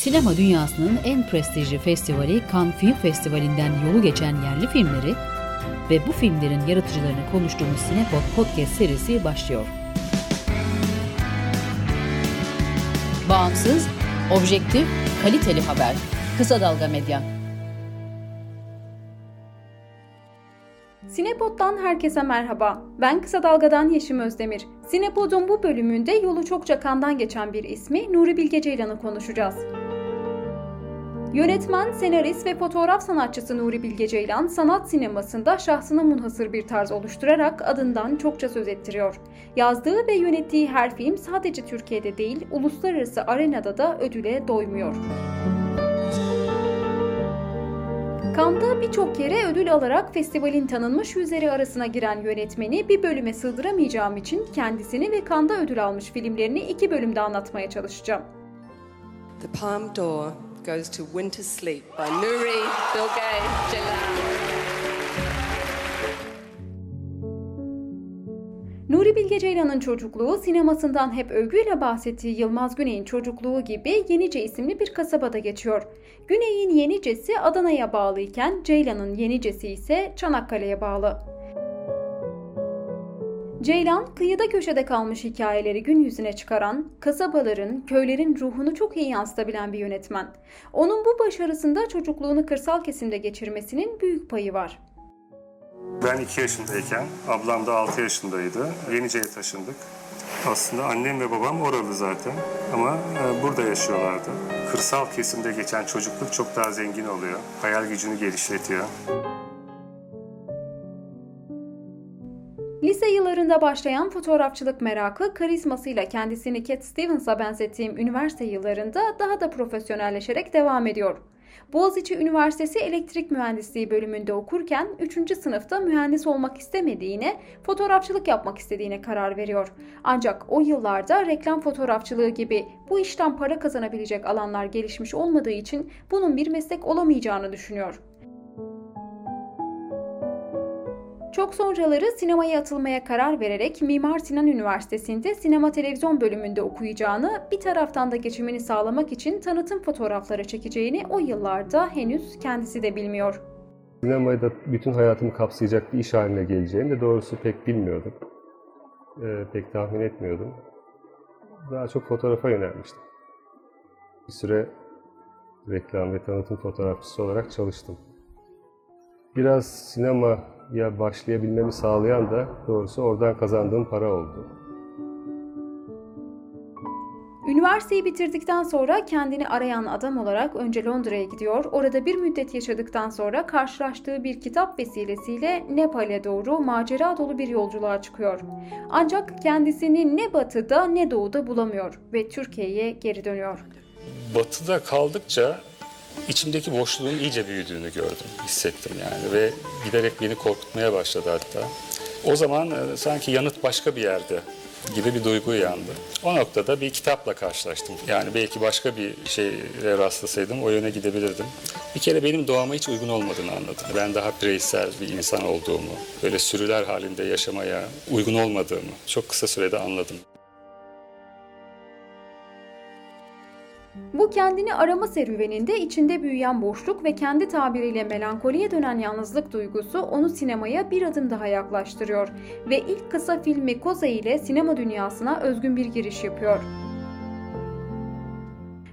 Sinema dünyasının en prestijli festivali Cannes Film Festivali'nden yolu geçen yerli filmleri ve bu filmlerin yaratıcılarını konuştuğumuz Sinepod Podcast serisi başlıyor. Bağımsız, objektif, kaliteli haber. Kısa Dalga Medya. Sinepod'dan herkese merhaba. Ben Kısa Dalga'dan Yeşim Özdemir. Sinepod'un bu bölümünde yolu çokça kandan geçen bir ismi Nuri Bilge Ceylan'ı konuşacağız. Yönetmen, senarist ve fotoğraf sanatçısı Nuri Bilge Ceylan, sanat sinemasında şahsına munhasır bir tarz oluşturarak adından çokça söz ettiriyor. Yazdığı ve yönettiği her film sadece Türkiye'de değil, uluslararası arenada da ödüle doymuyor. Cannes'da birçok yere ödül alarak festivalin tanınmış yüzleri arasına giren yönetmeni bir bölüme sığdıramayacağım için kendisini ve Cannes'da ödül almış filmlerini iki bölümde anlatmaya çalışacağım. The Palm d'Or goes to Winter Sleep by Nuri Bilge Ceylan. Nuri Bilge Ceylan'ın çocukluğu sinemasından hep övgüyle bahsettiği Yılmaz Güney'in çocukluğu gibi Yenice isimli bir kasabada geçiyor. Güney'in Yenice'si Adana'ya bağlıyken Ceylan'ın Yenice'si ise Çanakkale'ye bağlı. Ceylan, kıyıda köşede kalmış hikayeleri gün yüzüne çıkaran, kasabaların, köylerin ruhunu çok iyi yansıtabilen bir yönetmen. Onun bu başarısında çocukluğunu kırsal kesimde geçirmesinin büyük payı var. Ben 2 yaşındayken, ablam da 6 yaşındaydı. Yenice'ye taşındık. Aslında annem ve babam oralı zaten ama e, burada yaşıyorlardı. Kırsal kesimde geçen çocukluk çok daha zengin oluyor. Hayal gücünü geliştiriyor. Lise yıllarında başlayan fotoğrafçılık merakı karizmasıyla kendisini Cat Stevens'a benzettiğim üniversite yıllarında daha da profesyonelleşerek devam ediyor. Boğaziçi Üniversitesi Elektrik Mühendisliği bölümünde okurken 3. sınıfta mühendis olmak istemediğine, fotoğrafçılık yapmak istediğine karar veriyor. Ancak o yıllarda reklam fotoğrafçılığı gibi bu işten para kazanabilecek alanlar gelişmiş olmadığı için bunun bir meslek olamayacağını düşünüyor. Çok sonraları sinemaya atılmaya karar vererek Mimar Sinan Üniversitesi'nde sinema televizyon bölümünde okuyacağını, bir taraftan da geçimini sağlamak için tanıtım fotoğrafları çekeceğini o yıllarda henüz kendisi de bilmiyor. Sinemayı da bütün hayatımı kapsayacak bir iş haline geleceğini de doğrusu pek bilmiyordum. Ee, pek tahmin etmiyordum. Daha çok fotoğrafa yönelmiştim. Bir süre reklam ve tanıtım fotoğrafçısı olarak çalıştım. Biraz sinema ya başlayabilmemi sağlayan da doğrusu oradan kazandığım para oldu. Üniversiteyi bitirdikten sonra kendini arayan adam olarak önce Londra'ya gidiyor. Orada bir müddet yaşadıktan sonra karşılaştığı bir kitap vesilesiyle Nepal'e doğru macera dolu bir yolculuğa çıkıyor. Ancak kendisini ne batıda ne doğuda bulamıyor ve Türkiye'ye geri dönüyor. Batıda kaldıkça içimdeki boşluğun iyice büyüdüğünü gördüm, hissettim yani ve giderek beni korkutmaya başladı hatta. O zaman e, sanki yanıt başka bir yerde gibi bir duygu uyandı. O noktada bir kitapla karşılaştım. Yani belki başka bir şeye rastlasaydım o yöne gidebilirdim. Bir kere benim doğama hiç uygun olmadığını anladım. Ben daha bireysel bir insan olduğumu, böyle sürüler halinde yaşamaya uygun olmadığımı çok kısa sürede anladım. Bu kendini arama serüveninde içinde büyüyen boşluk ve kendi tabiriyle melankoliye dönen yalnızlık duygusu onu sinemaya bir adım daha yaklaştırıyor ve ilk kısa filmi Koza ile sinema dünyasına özgün bir giriş yapıyor.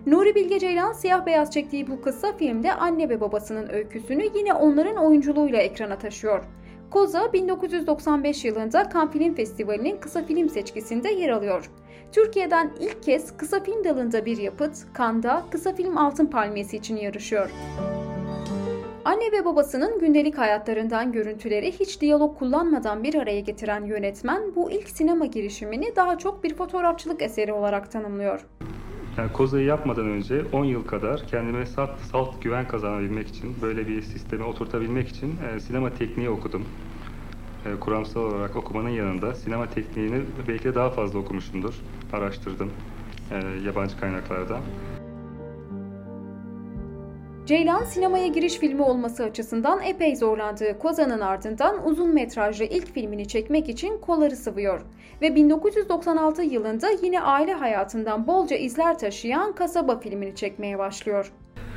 Nuri Bilge Ceylan siyah beyaz çektiği bu kısa filmde anne ve babasının öyküsünü yine onların oyunculuğuyla ekrana taşıyor. Koza 1995 yılında Cannes Film Festivali'nin kısa film seçkisinde yer alıyor. Türkiye'den ilk kez kısa film dalında bir yapıt, Kanda kısa film altın palmiyesi için yarışıyor. Anne ve babasının gündelik hayatlarından görüntüleri hiç diyalog kullanmadan bir araya getiren yönetmen bu ilk sinema girişimini daha çok bir fotoğrafçılık eseri olarak tanımlıyor. Yani Koza'yı yapmadan önce 10 yıl kadar kendime salt, salt güven kazanabilmek için, böyle bir sisteme oturtabilmek için e, sinema tekniği okudum. E, kuramsal olarak okumanın yanında sinema tekniğini belki de daha fazla okumuşumdur. Araştırdım e, yabancı kaynaklarda. Ceylan sinemaya giriş filmi olması açısından epey zorlandığı Koza'nın ardından uzun metrajlı ilk filmini çekmek için kolları sıvıyor. Ve 1996 yılında yine aile hayatından bolca izler taşıyan Kasaba filmini çekmeye başlıyor.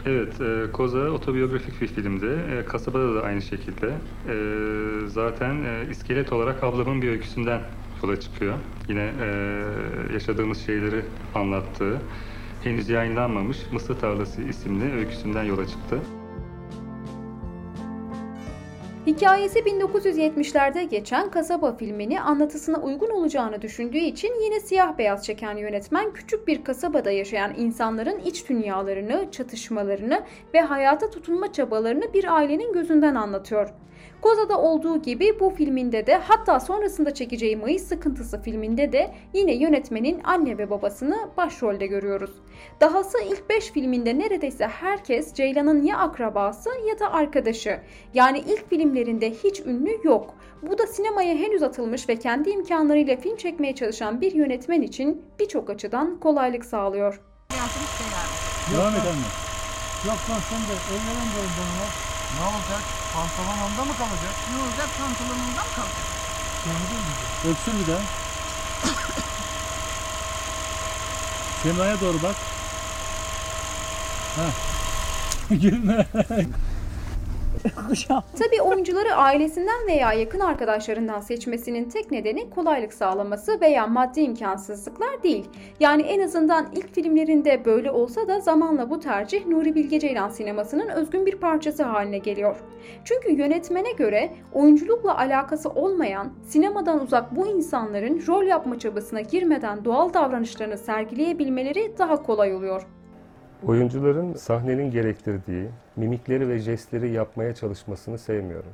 Evet, e, Koza otobiyografik bir filmdi. E, Kasabada da aynı şekilde. E, zaten e, iskelet olarak ablamın bir öyküsünden yola çıkıyor. Yine e, yaşadığımız şeyleri anlattığı, henüz yayınlanmamış Mısır Tarlası isimli öyküsünden yola çıktı. Hikayesi 1970'lerde geçen Kasaba filmini anlatısına uygun olacağını düşündüğü için yine siyah beyaz çeken yönetmen küçük bir kasabada yaşayan insanların iç dünyalarını, çatışmalarını ve hayata tutunma çabalarını bir ailenin gözünden anlatıyor. Koza'da olduğu gibi bu filminde de hatta sonrasında çekeceği Mayıs Sıkıntısı filminde de yine yönetmenin anne ve babasını başrolde görüyoruz. Dahası ilk 5 filminde neredeyse herkes Ceylan'ın ya akrabası ya da arkadaşı. Yani ilk filmlerinde hiç ünlü yok. Bu da sinemaya henüz atılmış ve kendi imkanlarıyla film çekmeye çalışan bir yönetmen için birçok açıdan kolaylık sağlıyor. Devam et anne. Yok lan sen de evlenen de bana. Ne olacak? Pantolon onda mı kalacak? Ne olacak pantolonundan mı kalacak? Sevdin mi? Öpsün bir daha. Sema'ya doğru bak. Heh. Gülme. Tabi oyuncuları ailesinden veya yakın arkadaşlarından seçmesinin tek nedeni kolaylık sağlaması veya maddi imkansızlıklar değil. Yani en azından ilk filmlerinde böyle olsa da zamanla bu tercih Nuri Bilge Ceylan sinemasının özgün bir parçası haline geliyor. Çünkü yönetmene göre oyunculukla alakası olmayan, sinemadan uzak bu insanların rol yapma çabasına girmeden doğal davranışlarını sergileyebilmeleri daha kolay oluyor. Oyuncuların sahnenin gerektirdiği mimikleri ve jestleri yapmaya çalışmasını sevmiyorum.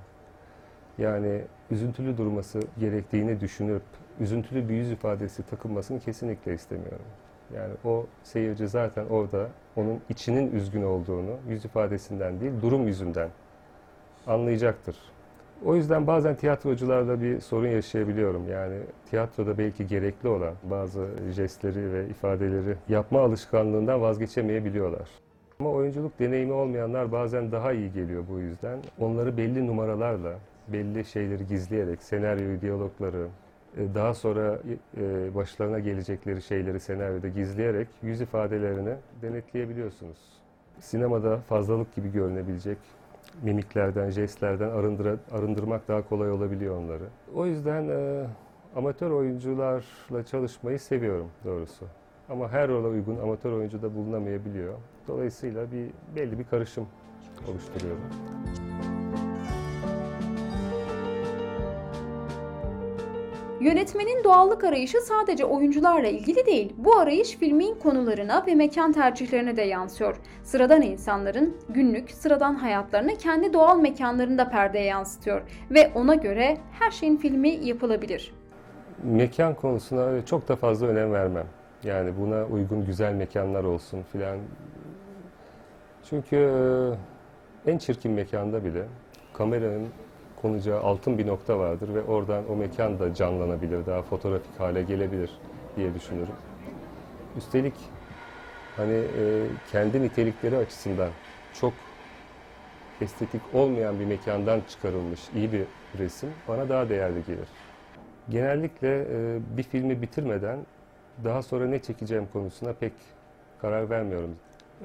Yani üzüntülü durması gerektiğini düşünüp üzüntülü bir yüz ifadesi takılmasını kesinlikle istemiyorum. Yani o seyirci zaten orada onun içinin üzgün olduğunu yüz ifadesinden değil durum yüzünden anlayacaktır. O yüzden bazen tiyatrocularla bir sorun yaşayabiliyorum. Yani tiyatroda belki gerekli olan bazı jestleri ve ifadeleri yapma alışkanlığından vazgeçemeyebiliyorlar. Ama oyunculuk deneyimi olmayanlar bazen daha iyi geliyor bu yüzden. Onları belli numaralarla, belli şeyleri gizleyerek, senaryoyu, diyalogları, e, daha sonra e, başlarına gelecekleri şeyleri senaryoda gizleyerek yüz ifadelerini denetleyebiliyorsunuz. Sinemada fazlalık gibi görünebilecek mimiklerden, jestlerden arındıra, arındırmak daha kolay olabiliyor onları. O yüzden e, amatör oyuncularla çalışmayı seviyorum doğrusu. Ama her rola uygun amatör oyuncu da bulunamayabiliyor. Dolayısıyla bir belli bir karışım oluşturuyorum. Yönetmenin doğallık arayışı sadece oyuncularla ilgili değil. Bu arayış filmin konularına ve mekan tercihlerine de yansıyor. Sıradan insanların günlük, sıradan hayatlarını kendi doğal mekanlarında perdeye yansıtıyor ve ona göre her şeyin filmi yapılabilir. Mekan konusuna çok da fazla önem vermem. Yani buna uygun güzel mekanlar olsun filan. Çünkü e, en çirkin mekanda bile kameranın konacağı altın bir nokta vardır ve oradan o mekan da canlanabilir, daha fotoğrafik hale gelebilir diye düşünürüm. Üstelik hani e, kendi nitelikleri açısından çok estetik olmayan bir mekandan çıkarılmış iyi bir resim bana daha değerli gelir. Genellikle e, bir filmi bitirmeden daha sonra ne çekeceğim konusuna pek karar vermiyorum.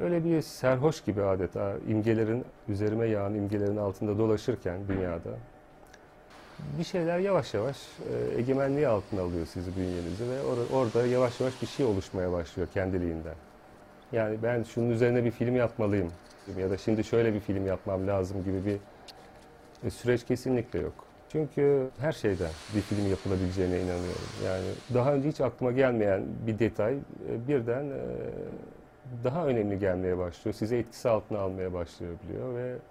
Öyle bir serhoş gibi adeta imgelerin üzerime yağan imgelerin altında dolaşırken dünyada bir şeyler yavaş yavaş e, egemenliği altına alıyor sizi bünyenizi ve or- orada yavaş yavaş bir şey oluşmaya başlıyor kendiliğinden. Yani ben şunun üzerine bir film yapmalıyım ya da şimdi şöyle bir film yapmam lazım gibi bir e, süreç kesinlikle yok. Çünkü her şeyden bir film yapılabileceğine inanıyorum. Yani daha önce hiç aklıma gelmeyen bir detay e, birden e, daha önemli gelmeye başlıyor. Size etkisi altına almaya başlıyor biliyor ve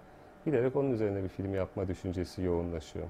giderek onun üzerine bir film yapma düşüncesi yoğunlaşıyor.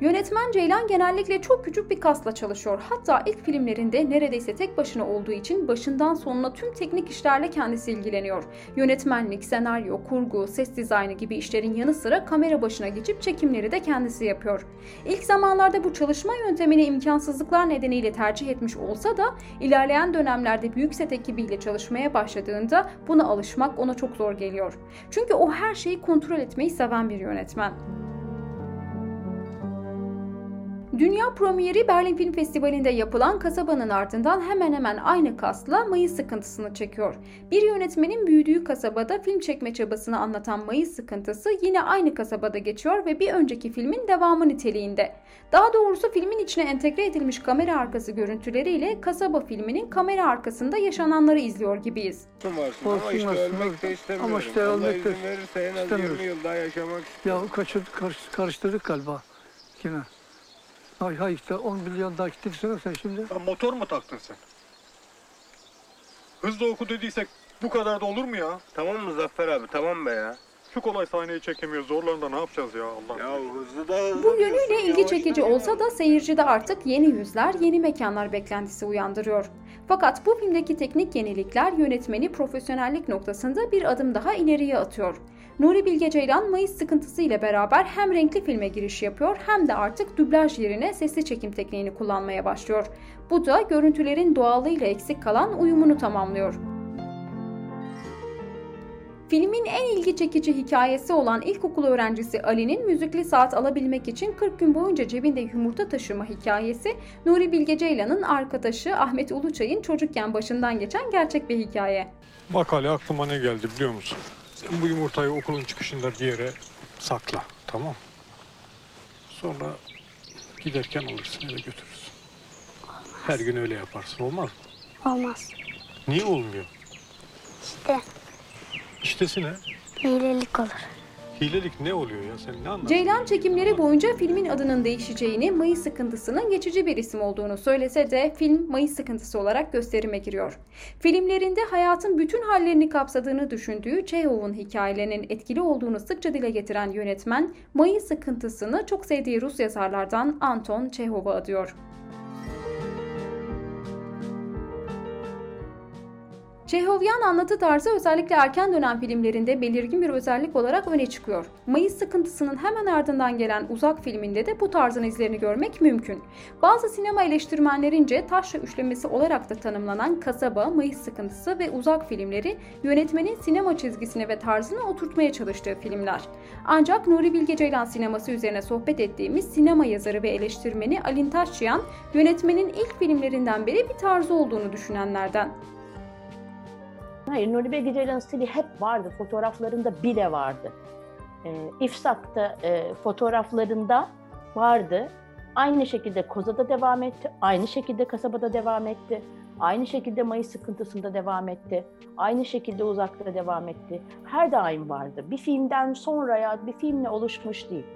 Yönetmen Ceylan genellikle çok küçük bir kasla çalışıyor. Hatta ilk filmlerinde neredeyse tek başına olduğu için başından sonuna tüm teknik işlerle kendisi ilgileniyor. Yönetmenlik, senaryo, kurgu, ses dizaynı gibi işlerin yanı sıra kamera başına geçip çekimleri de kendisi yapıyor. İlk zamanlarda bu çalışma yöntemini imkansızlıklar nedeniyle tercih etmiş olsa da ilerleyen dönemlerde büyük set ekibiyle çalışmaya başladığında buna alışmak ona çok zor geliyor. Çünkü o her şeyi kontrol etmeyi seven bir yönetmen. Dünya premieri Berlin Film Festivali'nde yapılan kasabanın ardından hemen hemen aynı kasla Mayıs sıkıntısını çekiyor. Bir yönetmenin büyüdüğü kasabada film çekme çabasını anlatan Mayıs sıkıntısı yine aynı kasabada geçiyor ve bir önceki filmin devamı niteliğinde. Daha doğrusu filmin içine entegre edilmiş kamera arkası görüntüleriyle kasaba filminin kamera arkasında yaşananları izliyor gibiyiz. Olsun, ama işte ölmek de istemiyorum. Ama işte Allah ölmek de izin verirse en az istemiyorum. 20 yıl daha yaşamak Ya kaçır, karış, karıştırdık galiba yine. Hay hay işte 10 milyon daha gittik sen şimdi. Ya motor mu taktın sen? Hızlı oku dediysek bu kadar da olur mu ya? Tamam mı Zafer abi tamam be ya. Şu kolay sahneyi çekemiyoruz. Zorlarında ne yapacağız ya Allah. Ya hızlı da hızlı Bu yönüyle ilgi çekici olsa da seyircide artık yeni yüzler, yeni mekanlar beklentisi uyandırıyor. Fakat bu filmdeki teknik yenilikler yönetmeni profesyonellik noktasında bir adım daha ileriye atıyor. Nuri Bilge Ceylan Mayıs sıkıntısı ile beraber hem renkli filme giriş yapıyor hem de artık dublaj yerine sesli çekim tekniğini kullanmaya başlıyor. Bu da görüntülerin doğallığıyla eksik kalan uyumunu tamamlıyor. Filmin en ilgi çekici hikayesi olan ilkokul öğrencisi Ali'nin müzikli saat alabilmek için 40 gün boyunca cebinde yumurta taşıma hikayesi Nuri Bilge Ceylan'ın arkadaşı Ahmet Uluçay'ın çocukken başından geçen gerçek bir hikaye. Bak Ali aklıma ne geldi biliyor musun? Sen bu yumurtayı okulun çıkışında bir yere sakla. Tamam Sonra giderken alırsın eve götürürsün. Her gün öyle yaparsın olmaz mı? Olmaz. Niye olmuyor? İşte İştesi ne? hilelik olur. Hilelik ne oluyor ya? Sen ne anlarsın? Ceylan çekimleri boyunca filmin adının değişeceğini, Mayıs sıkıntısının geçici bir isim olduğunu söylese de film Mayıs sıkıntısı olarak gösterime giriyor. Filmlerinde hayatın bütün hallerini kapsadığını düşündüğü Çehov'un hikayelerinin etkili olduğunu sıkça dile getiren yönetmen, Mayıs sıkıntısını çok sevdiği Rus yazarlardan Anton Çehov'a adıyor. Çehovyan anlatı tarzı özellikle erken dönem filmlerinde belirgin bir özellik olarak öne çıkıyor. Mayıs sıkıntısının hemen ardından gelen Uzak filminde de bu tarzın izlerini görmek mümkün. Bazı sinema eleştirmenlerince taşra üçlemesi olarak da tanımlanan Kasaba, Mayıs sıkıntısı ve Uzak filmleri yönetmenin sinema çizgisini ve tarzını oturtmaya çalıştığı filmler. Ancak Nuri Bilge Ceylan sineması üzerine sohbet ettiğimiz sinema yazarı ve eleştirmeni Alin Taşçıyan, yönetmenin ilk filmlerinden beri bir tarzı olduğunu düşünenlerden. Hayır, Nuri Bilge Ceylan'ın stili hep vardı. Fotoğraflarında bile vardı. E, İfsak'ta e, fotoğraflarında vardı. Aynı şekilde Koza'da devam etti. Aynı şekilde Kasaba'da devam etti. Aynı şekilde Mayıs sıkıntısında devam etti. Aynı şekilde Uzak'ta devam etti. Her daim vardı. Bir filmden sonra ya bir filmle oluşmuş değil.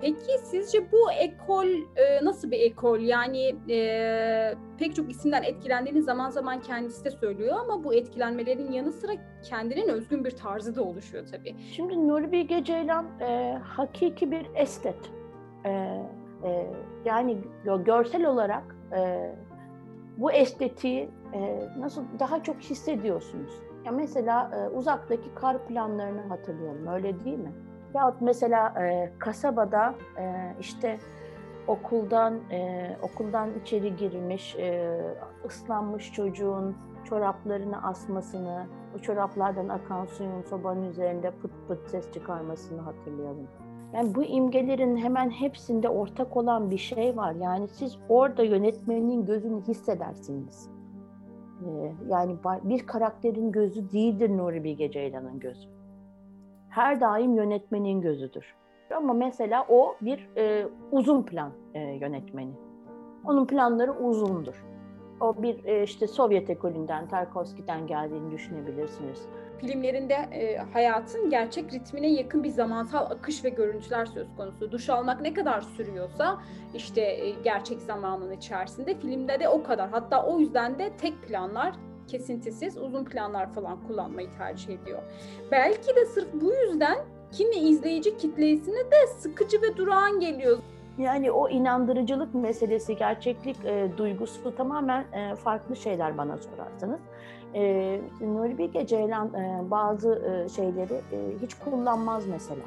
Peki sizce bu ekol e, nasıl bir ekol? Yani e, pek çok isimden etkilendiğini zaman zaman kendisi de söylüyor ama bu etkilenmelerin yanı sıra kendinin özgün bir tarzı da oluşuyor tabii. Şimdi Nuri Bilge Ceylan e, hakiki bir estet. E, e, yani gö- görsel olarak e, bu estetiği e, nasıl daha çok hissediyorsunuz. Ya mesela e, uzaktaki kar planlarını hatırlayalım, öyle değil mi? Yahut mesela e, kasabada e, işte okuldan e, okuldan içeri girmiş, e, ıslanmış çocuğun çoraplarını asmasını, o çoraplardan akan suyun sobanın üzerinde pıt pıt ses çıkarmasını hatırlayalım. Yani bu imgelerin hemen hepsinde ortak olan bir şey var. Yani siz orada yönetmenin gözünü hissedersiniz. Ee, yani bir karakterin gözü değildir Nuri Bilge Ceylan'ın gözü. Her daim yönetmenin gözüdür. Ama mesela o bir e, uzun plan e, yönetmeni. Onun planları uzundur. O bir e, işte Sovyet ekolünden, Tarkovski'den geldiğini düşünebilirsiniz. Filmlerinde e, hayatın gerçek ritmine yakın bir zamansal akış ve görüntüler söz konusu. Duş almak ne kadar sürüyorsa işte e, gerçek zamanın içerisinde filmde de o kadar. Hatta o yüzden de tek planlar kesintisiz uzun planlar falan kullanmayı tercih ediyor. Belki de sırf bu yüzden kimi izleyici kitlesine de sıkıcı ve durağan geliyor. Yani o inandırıcılık meselesi, gerçeklik e, duygusu tamamen e, farklı şeyler bana sorarsanız. E, Nuri Bilge Ceylan e, bazı e, şeyleri e, hiç kullanmaz mesela.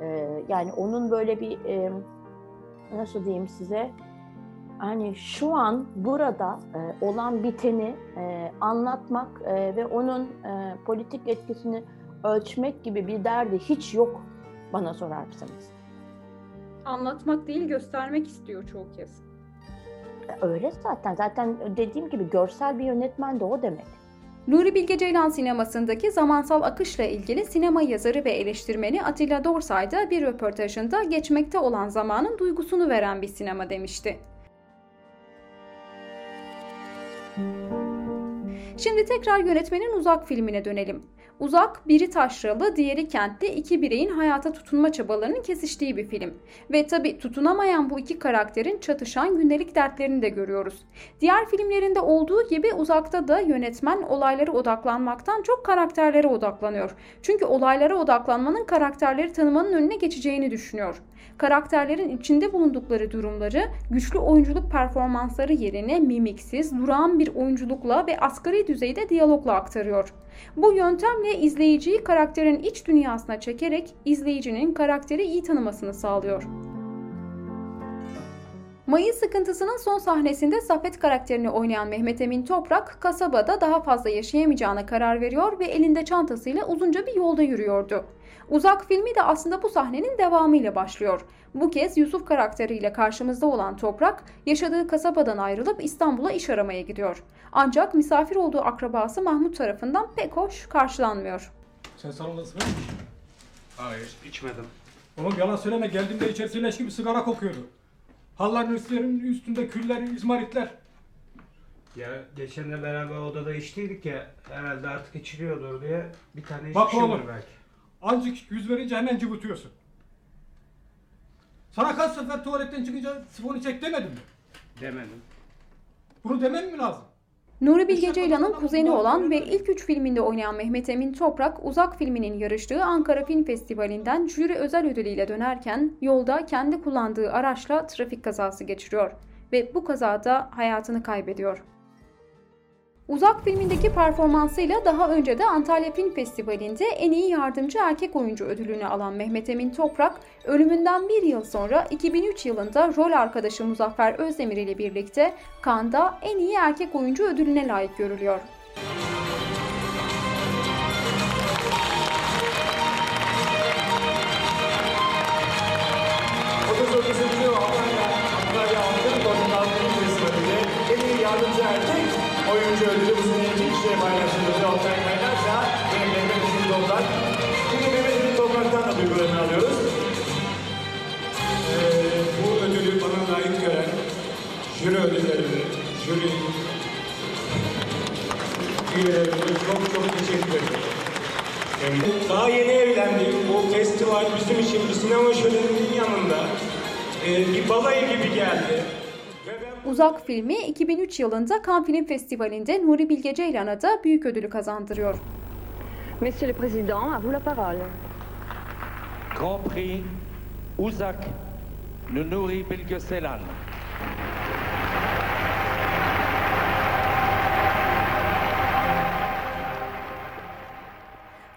E, yani onun böyle bir e, nasıl diyeyim size hani şu an burada e, olan biteni e, anlatmak e, ve onun e, politik etkisini ölçmek gibi bir derdi hiç yok bana sorarsanız. Anlatmak değil göstermek istiyor çoğu kez. E, Öyle zaten. Zaten dediğim gibi görsel bir yönetmen de o demek. Nuri Bilge Ceylan sinemasındaki zamansal akışla ilgili sinema yazarı ve eleştirmeni Atilla Dorsay da bir röportajında geçmekte olan zamanın duygusunu veren bir sinema demişti. Şimdi tekrar yönetmenin Uzak filmine dönelim. Uzak, biri taşralı, diğeri kentli iki bireyin hayata tutunma çabalarının kesiştiği bir film. Ve tabi tutunamayan bu iki karakterin çatışan gündelik dertlerini de görüyoruz. Diğer filmlerinde olduğu gibi Uzak'ta da yönetmen olaylara odaklanmaktan çok karakterlere odaklanıyor. Çünkü olaylara odaklanmanın karakterleri tanımanın önüne geçeceğini düşünüyor. Karakterlerin içinde bulundukları durumları güçlü oyunculuk performansları yerine mimiksiz, durağan bir oyunculukla ve asgari düzeyde diyalogla aktarıyor. Bu yöntemle izleyiciyi karakterin iç dünyasına çekerek izleyicinin karakteri iyi tanımasını sağlıyor. Mayıs sıkıntısının son sahnesinde Safet karakterini oynayan Mehmet Emin Toprak, kasabada daha fazla yaşayamayacağına karar veriyor ve elinde çantasıyla uzunca bir yolda yürüyordu. Uzak filmi de aslında bu sahnenin devamıyla başlıyor. Bu kez Yusuf karakteriyle karşımızda olan Toprak, yaşadığı kasabadan ayrılıp İstanbul'a iş aramaya gidiyor. Ancak misafir olduğu akrabası Mahmut tarafından pek hoş karşılanmıyor. Sen salonda sigara mı içtin? Hayır, içmedim. Oğlum yalan söyleme geldiğimde içerisi leş gibi sigara kokuyordu. Halların üstlerinin üstünde küller, izmaritler. Ya geçenle beraber odada içtiydik ya, herhalde artık içiliyordur diye bir tane Bak içmişimdir oğlum. belki. Azıcık yüz verince hemen cıvıtıyorsun. Sana kaç sefer tuvaletten çıkınca sifonu çek demedim mi? Demedim. Bunu demem mi lazım? Nuri Bilge Ceylan'ın kuzeni olan ve ilk üç filminde oynayan Mehmet Emin Toprak, Uzak filminin yarıştığı Ankara Film Festivali'nden jüri özel ödülüyle dönerken yolda kendi kullandığı araçla trafik kazası geçiriyor ve bu kazada hayatını kaybediyor. Uzak filmindeki performansıyla daha önce de Antalya Film Festivali'nde en iyi yardımcı erkek oyuncu ödülünü alan Mehmet Emin Toprak, ölümünden bir yıl sonra 2003 yılında rol arkadaşı Muzaffer Özdemir ile birlikte Cannes'da en iyi erkek oyuncu ödülüne layık görülüyor. Yardımcı oyuncu ödülü bu sene iki kişiye paylaştığımızda Olcay Kaynarca ve Mehmet Emin Toprak. Şimdi Mehmet Emin Toprak'tan da duygularını alıyoruz. Ee, bu ödülü bana layık gören jüri ödüllerini, jüri Üyelerimize çok çok teşekkür ederim. Daha yeni evlendik. Bu festival bizim için bir sinema şöleninin yanında e, bir balayı gibi geldi. Uzak filmi 2003 yılında Cannes Film Festivali'nde Nuri Bilge Ceylan'a da büyük ödülü kazandırıyor. Monsieur le Président, à vous la parole. Grand Prix Uzak Nuri Bilge Ceylan.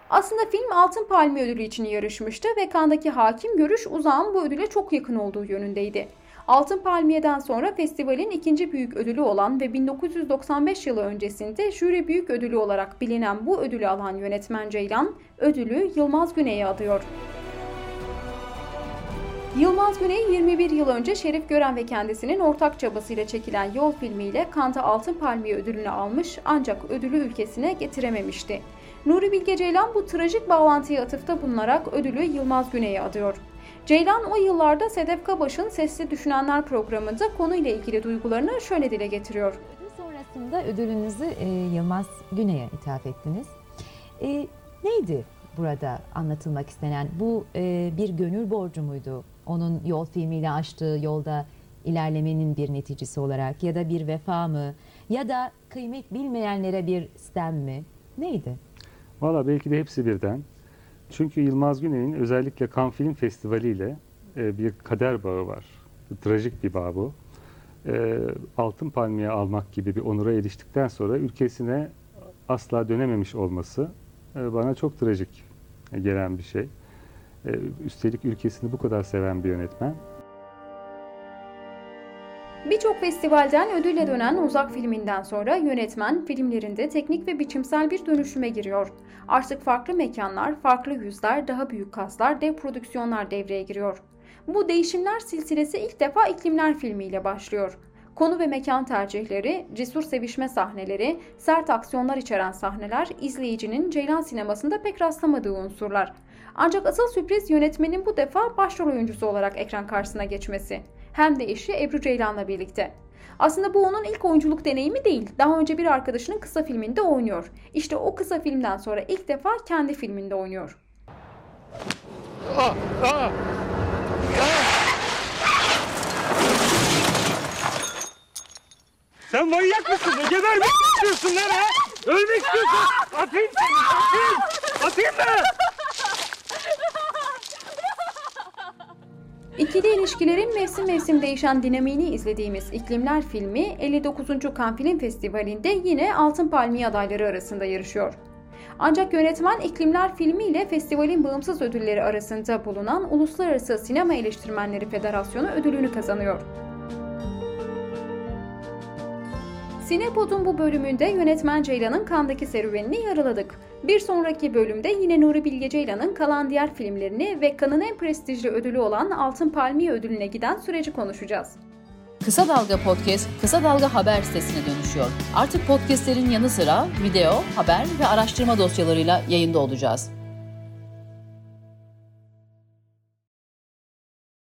Aslında film Altın Palmiye ödülü için yarışmıştı ve Cannes'daki hakim görüş Uzak'ın bu ödüle çok yakın olduğu yönündeydi. Altın Palmiye'den sonra festivalin ikinci büyük ödülü olan ve 1995 yılı öncesinde jüri büyük ödülü olarak bilinen bu ödülü alan yönetmen Ceylan, ödülü Yılmaz Güney'e adıyor. Yılmaz Güney 21 yıl önce Şerif Gören ve kendisinin ortak çabasıyla çekilen Yol filmiyle Kanta Altın Palmiye ödülünü almış ancak ödülü ülkesine getirememişti. Nuri Bilge Ceylan bu trajik bağlantıya atıfta bulunarak ödülü Yılmaz Güney'e adıyor. Ceylan o yıllarda Sedef Kabaş'ın Sesli Düşünenler programında konuyla ilgili duygularını şöyle dile getiriyor. Sonrasında ödülünüzü e, Yılmaz Güney'e ithaf ettiniz. E, neydi burada anlatılmak istenen? Bu e, bir gönül borcu muydu? Onun yol filmiyle açtığı yolda ilerlemenin bir neticesi olarak ya da bir vefa mı? Ya da kıymet bilmeyenlere bir stem mi? Neydi? Valla belki de hepsi birden. Çünkü Yılmaz Güney'in özellikle Cannes Film Festivali ile e, bir kader bağı var. Trajik bir bağ bu. E, Altın Palmiye almak gibi bir onura eriştikten sonra ülkesine asla dönememiş olması e, bana çok trajik gelen bir şey. Üstelik ülkesini bu kadar seven bir yönetmen. Birçok festivalden ödülle dönen Uzak filminden sonra yönetmen filmlerinde teknik ve biçimsel bir dönüşüme giriyor. Artık farklı mekanlar, farklı yüzler, daha büyük kaslar, dev prodüksiyonlar devreye giriyor. Bu değişimler silsilesi ilk defa İklimler filmiyle başlıyor. Konu ve mekan tercihleri, cesur sevişme sahneleri, sert aksiyonlar içeren sahneler izleyicinin Ceylan sinemasında pek rastlamadığı unsurlar. Ancak asıl sürpriz yönetmenin bu defa başrol oyuncusu olarak ekran karşısına geçmesi. Hem de eşi Ebru Ceylan'la birlikte. Aslında bu onun ilk oyunculuk deneyimi değil. Daha önce bir arkadaşının kısa filminde oynuyor. İşte o kısa filmden sonra ilk defa kendi filminde oynuyor. Ah, ah. Sen manyak mısın? Gebermek istiyorsun lan ha? Ölmek istiyorsun. Atayım seni. Atayım. Atayım mı? İkili ilişkilerin mevsim mevsim değişen dinamiğini izlediğimiz İklimler filmi 59. Cannes Film Festivali'nde yine Altın Palmiye adayları arasında yarışıyor. Ancak yönetmen İklimler filmi ile festivalin bağımsız ödülleri arasında bulunan Uluslararası Sinema Eleştirmenleri Federasyonu ödülünü kazanıyor. Sinepod'un bu bölümünde yönetmen Ceylan'ın Kandaki serüvenini yaraladık. Bir sonraki bölümde yine Nuri Bilge Ceylan'ın kalan diğer filmlerini ve Kan'ın en prestijli ödülü olan Altın Palmiye ödülüne giden süreci konuşacağız. Kısa Dalga Podcast, Kısa Dalga Haber sitesine dönüşüyor. Artık podcastlerin yanı sıra video, haber ve araştırma dosyalarıyla yayında olacağız.